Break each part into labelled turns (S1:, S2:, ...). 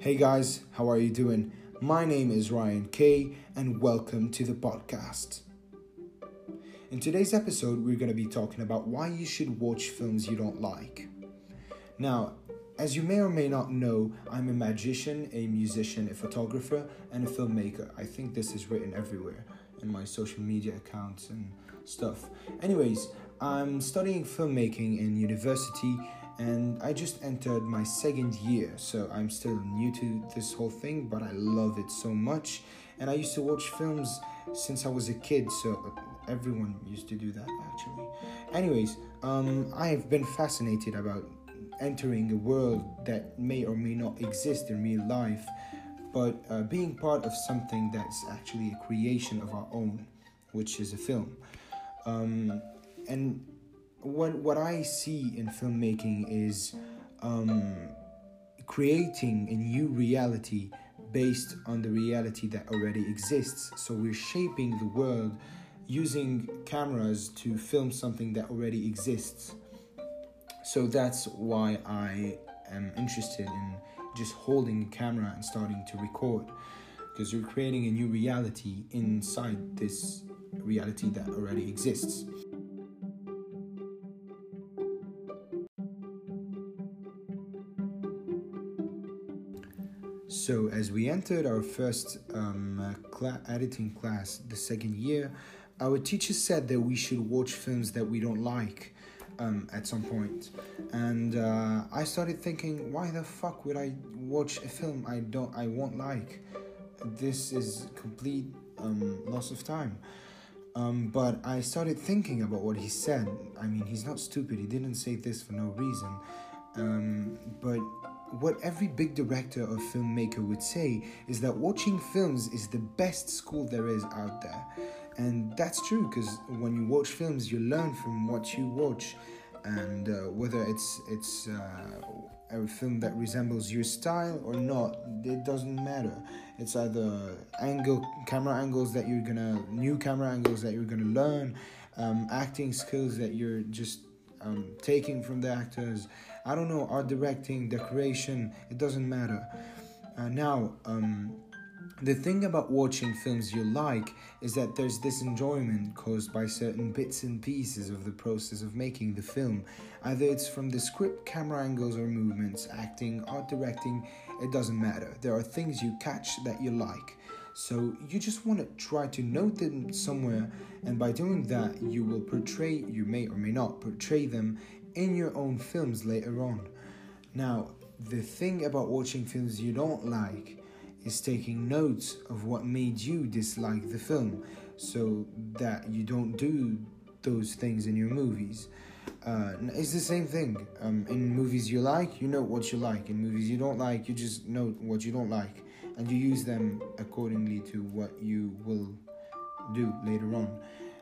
S1: Hey guys, how are you doing? My name is Ryan K, and welcome to the podcast. In today's episode, we're going to be talking about why you should watch films you don't like. Now, as you may or may not know, I'm a magician, a musician, a photographer, and a filmmaker. I think this is written everywhere in my social media accounts and stuff. Anyways, I'm studying filmmaking in university and I just entered my second year, so I'm still new to this whole thing, but I love it so much. And I used to watch films since I was a kid, so everyone used to do that actually. Anyways, um, I have been fascinated about entering a world that may or may not exist in real life, but uh, being part of something that's actually a creation of our own, which is a film. Um, and what what I see in filmmaking is um, creating a new reality based on the reality that already exists. So we're shaping the world using cameras to film something that already exists. So that's why I am interested in just holding a camera and starting to record because you're creating a new reality inside this reality that already exists. So, as we entered our first um, uh, cl- editing class the second year, our teacher said that we should watch films that we don't like um, at some point. And uh, I started thinking, why the fuck would I watch a film I don't, I won't like? This is complete um, loss of time. Um, but I started thinking about what he said. I mean, he's not stupid. He didn't say this for no reason. Um, but what every big director or filmmaker would say is that watching films is the best school there is out there. And that's true because when you watch films, you learn from what you watch, and uh, whether it's it's uh, a film that resembles your style or not, it doesn't matter. It's either angle, camera angles that you're gonna, new camera angles that you're gonna learn, um, acting skills that you're just um, taking from the actors. I don't know, art directing, decoration, it doesn't matter. Uh, now, um, the thing about watching films you like is that there's this enjoyment caused by certain bits and pieces of the process of making the film. Either it's from the script, camera angles, or movements, acting, art directing, it doesn't matter. There are things you catch that you like. So you just want to try to note them somewhere, and by doing that, you will portray, you may or may not portray them in your own films later on. Now, the thing about watching films you don't like is taking notes of what made you dislike the film so that you don't do those things in your movies. Uh, it's the same thing. Um, in movies you like, you know what you like. In movies you don't like, you just note what you don't like, and you use them accordingly to what you will do later on.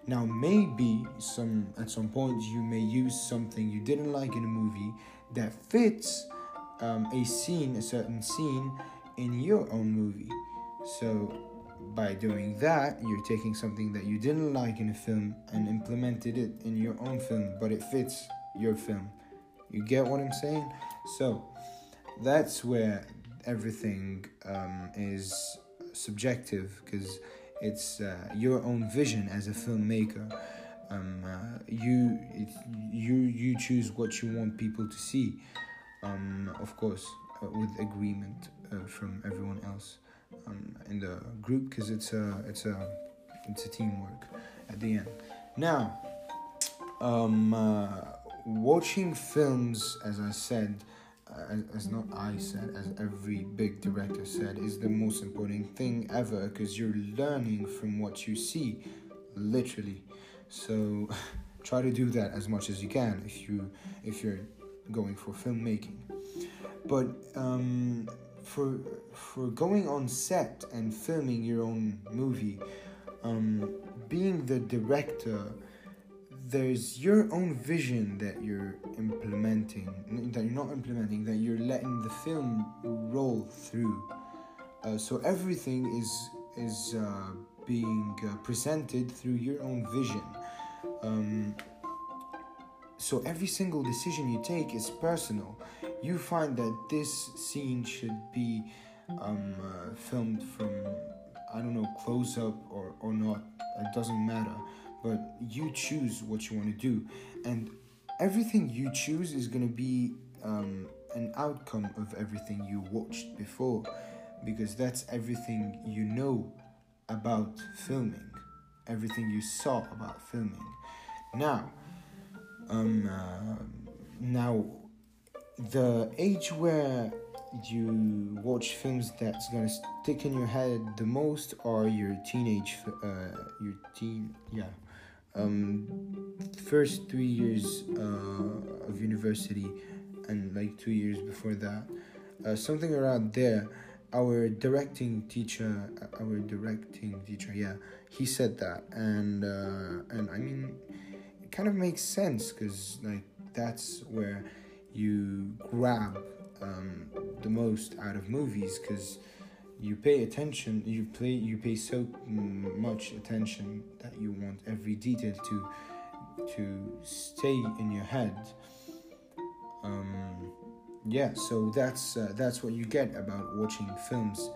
S1: Now, maybe some at some point you may use something you didn't like in a movie that fits um, a scene, a certain scene in your own movie. So, by doing that, you're taking something that you didn't like in a film and implemented it in your own film, but it fits your film. You get what I'm saying? So, that's where everything um, is subjective because it's uh, your own vision as a filmmaker. Um, uh, you you you choose what you want people to see. Um, of course, uh, with agreement uh, from everyone else um, in the group, because it's a it's a it's a teamwork at the end. Now, um, uh, watching films, as I said, as, as not I said, as every big director said, is the most important thing ever because you're learning from what you see, literally. So try to do that as much as you can if you if you're going for filmmaking. But um, for for going on set and filming your own movie, um, being the director there's your own vision that you're implementing that you're not implementing that you're letting the film roll through. Uh, so everything is is uh, being uh, presented through your own vision. Um, so every single decision you take is personal. You find that this scene should be um, uh, filmed from I don't know close up or or not. It doesn't matter, but you choose what you want to do, and everything you choose is gonna be um, an outcome of everything you watched before, because that's everything you know about filming, everything you saw about filming. Now, um, uh, now the age where you watch films that's gonna stick in your head the most are your teenage uh, your teen yeah um first three years uh, of university and like two years before that uh, something around there our directing teacher uh, our directing teacher yeah he said that. And uh, and i mean it kind of makes sense because like that's where you grab um, the most out of movies because you pay attention you play you pay so much attention that you want every detail to to stay in your head. Um, yeah so that's uh, that's what you get about watching films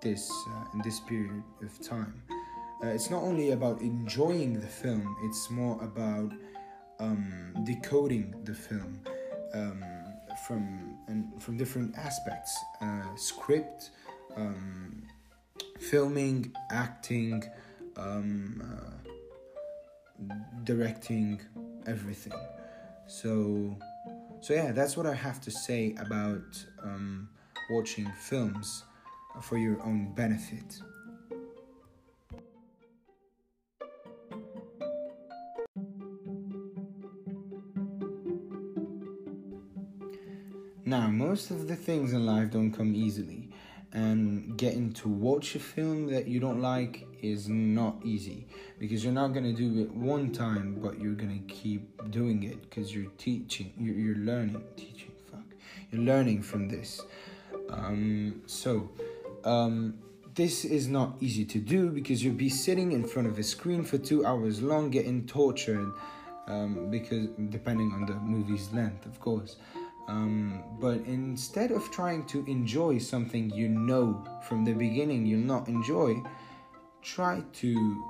S1: this uh, in this period of time. Uh, it's not only about enjoying the film it's more about um, decoding the film um, from and from different aspects uh, script um, filming acting um, uh, directing everything. So so yeah that's what i have to say about um, watching films for your own benefit. Now, most of the things in life don't come easily, and getting to watch a film that you don't like is not easy because you're not gonna do it one time, but you're gonna keep doing it because you're teaching, you're, you're learning, teaching, fuck, you're learning from this. Um, so, um, this is not easy to do because you'll be sitting in front of a screen for two hours long, getting tortured. Um, because depending on the movie's length, of course. Um, but instead of trying to enjoy something you know from the beginning you'll not enjoy, try to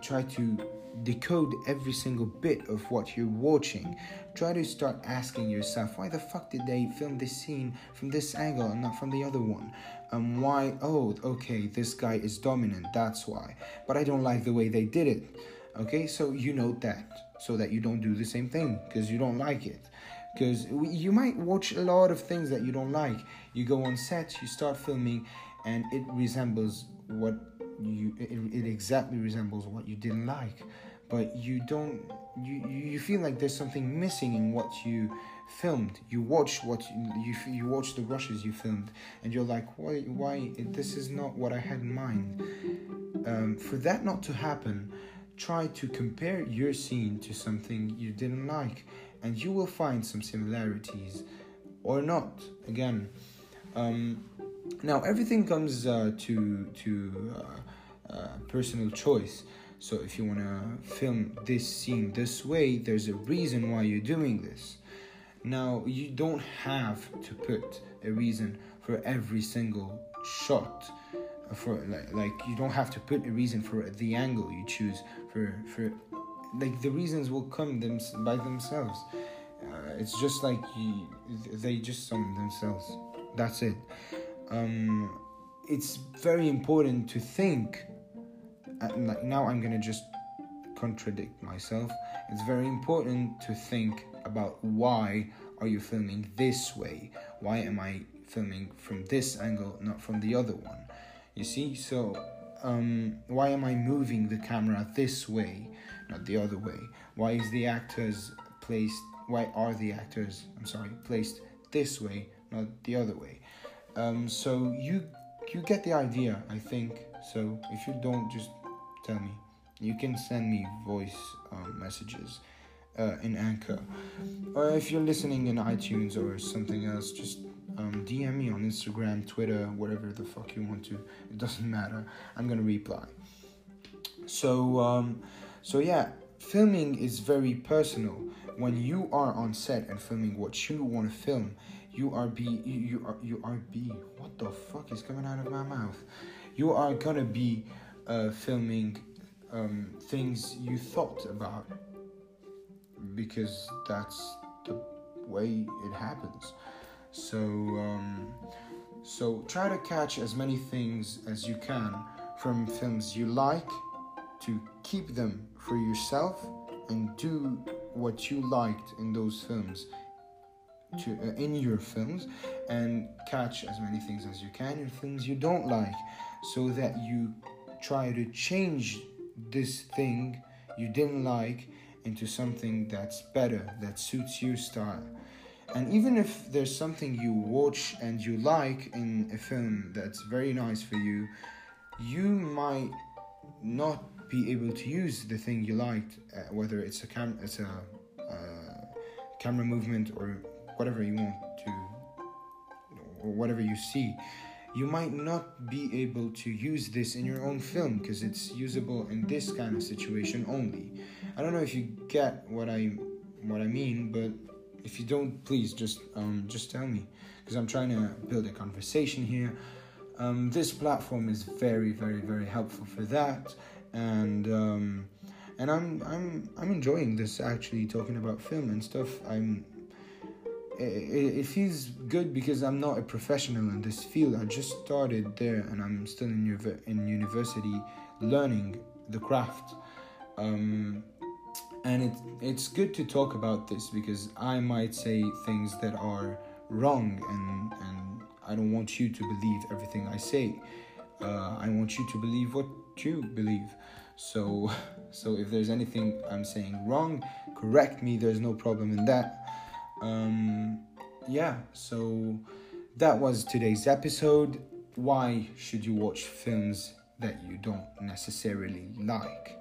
S1: try to decode every single bit of what you're watching. Try to start asking yourself, why the fuck did they film this scene from this angle and not from the other one? Um, why? Oh, okay, this guy is dominant. That's why. But I don't like the way they did it. Okay, so you note that so that you don't do the same thing because you don't like it because you might watch a lot of things that you don't like. You go on set you start filming and it resembles what you it, it exactly resembles what you didn't like. But you don't you you feel like there's something missing in what you filmed. You watch what you you, you watch the rushes you filmed and you're like why why this is not what i had in mind. Um, for that not to happen try to compare your scene to something you didn't like and you will find some similarities or not. Again um, now everything comes uh, to to uh, uh, personal choice. So if you want to film this scene this way there's a reason why you're doing this. Now you don't have to put a reason for every single shot. For like, like you don't have to put a reason for the angle you choose for for like the reasons will come them by themselves. Uh, it's just like you, they just summon themselves. That's it. Um, it's very important to think. Uh, like now, I'm gonna just contradict myself. It's very important to think about why are you filming this way? Why am I filming from this angle, not from the other one? You see, so um, why am I moving the camera this way, the other way? Why is the actors placed? Why are the actors? I'm sorry, placed this way, not the other way? Um, so you you get the idea, I think. So if you don't, just tell me. You can send me voice um, messages uh, in Anchor, or if you're listening in iTunes or something else, just um, DM me on Instagram, Twitter, whatever the fuck you want to. It doesn't matter. I'm gonna reply. So, um, so yeah, filming is very personal when you are on set and filming what you want to film, you are be you, are you are be what the fuck is coming out of my mouth? You are gonna be uh, filming um, things you thought about because that's the way it happens. So um, so try to catch as many things as you can from films you like to keep them for yourself and do what you liked in those films to uh, in your films and catch as many things as you can in films you don't like so that you try to change this thing you didn't like into something that's better that suits your style. And even if there's something you watch and you like in a film that's very nice for you you might not be able to use the thing you liked, uh, whether it's a cam, it's a uh, camera movement or whatever you want to, or whatever you see. You might not be able to use this in your own film because it's usable in this kind of situation only. I don't know if you get what I what I mean, but if you don't, please just um, just tell me because I'm trying to build a conversation here. Um, this platform is very, very, very helpful for that and um, and I'm I'm I'm enjoying this actually talking about film and stuff. I'm it, it feels good because I'm not a professional in this field. I just started there and I'm still in in university learning the craft. Um, and it it's good to talk about this because I might say things that are wrong and and I don't want you to believe everything I say. Uh, I want you to believe what you believe. So, so if there's anything I'm saying wrong, correct me. There's no problem in that. Um, yeah. So that was today's episode. Why should you watch films that you don't necessarily like?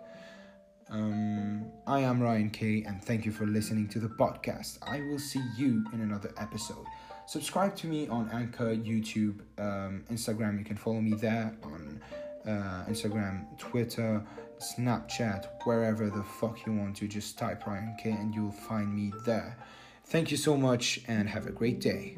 S1: Um, I am Ryan K, and thank you for listening to the podcast. I will see you in another episode. Subscribe to me on Anchor, YouTube, um, Instagram. You can follow me there on uh, Instagram, Twitter, Snapchat, wherever the fuck you want to. Just type Ryan K and you'll find me there. Thank you so much and have a great day.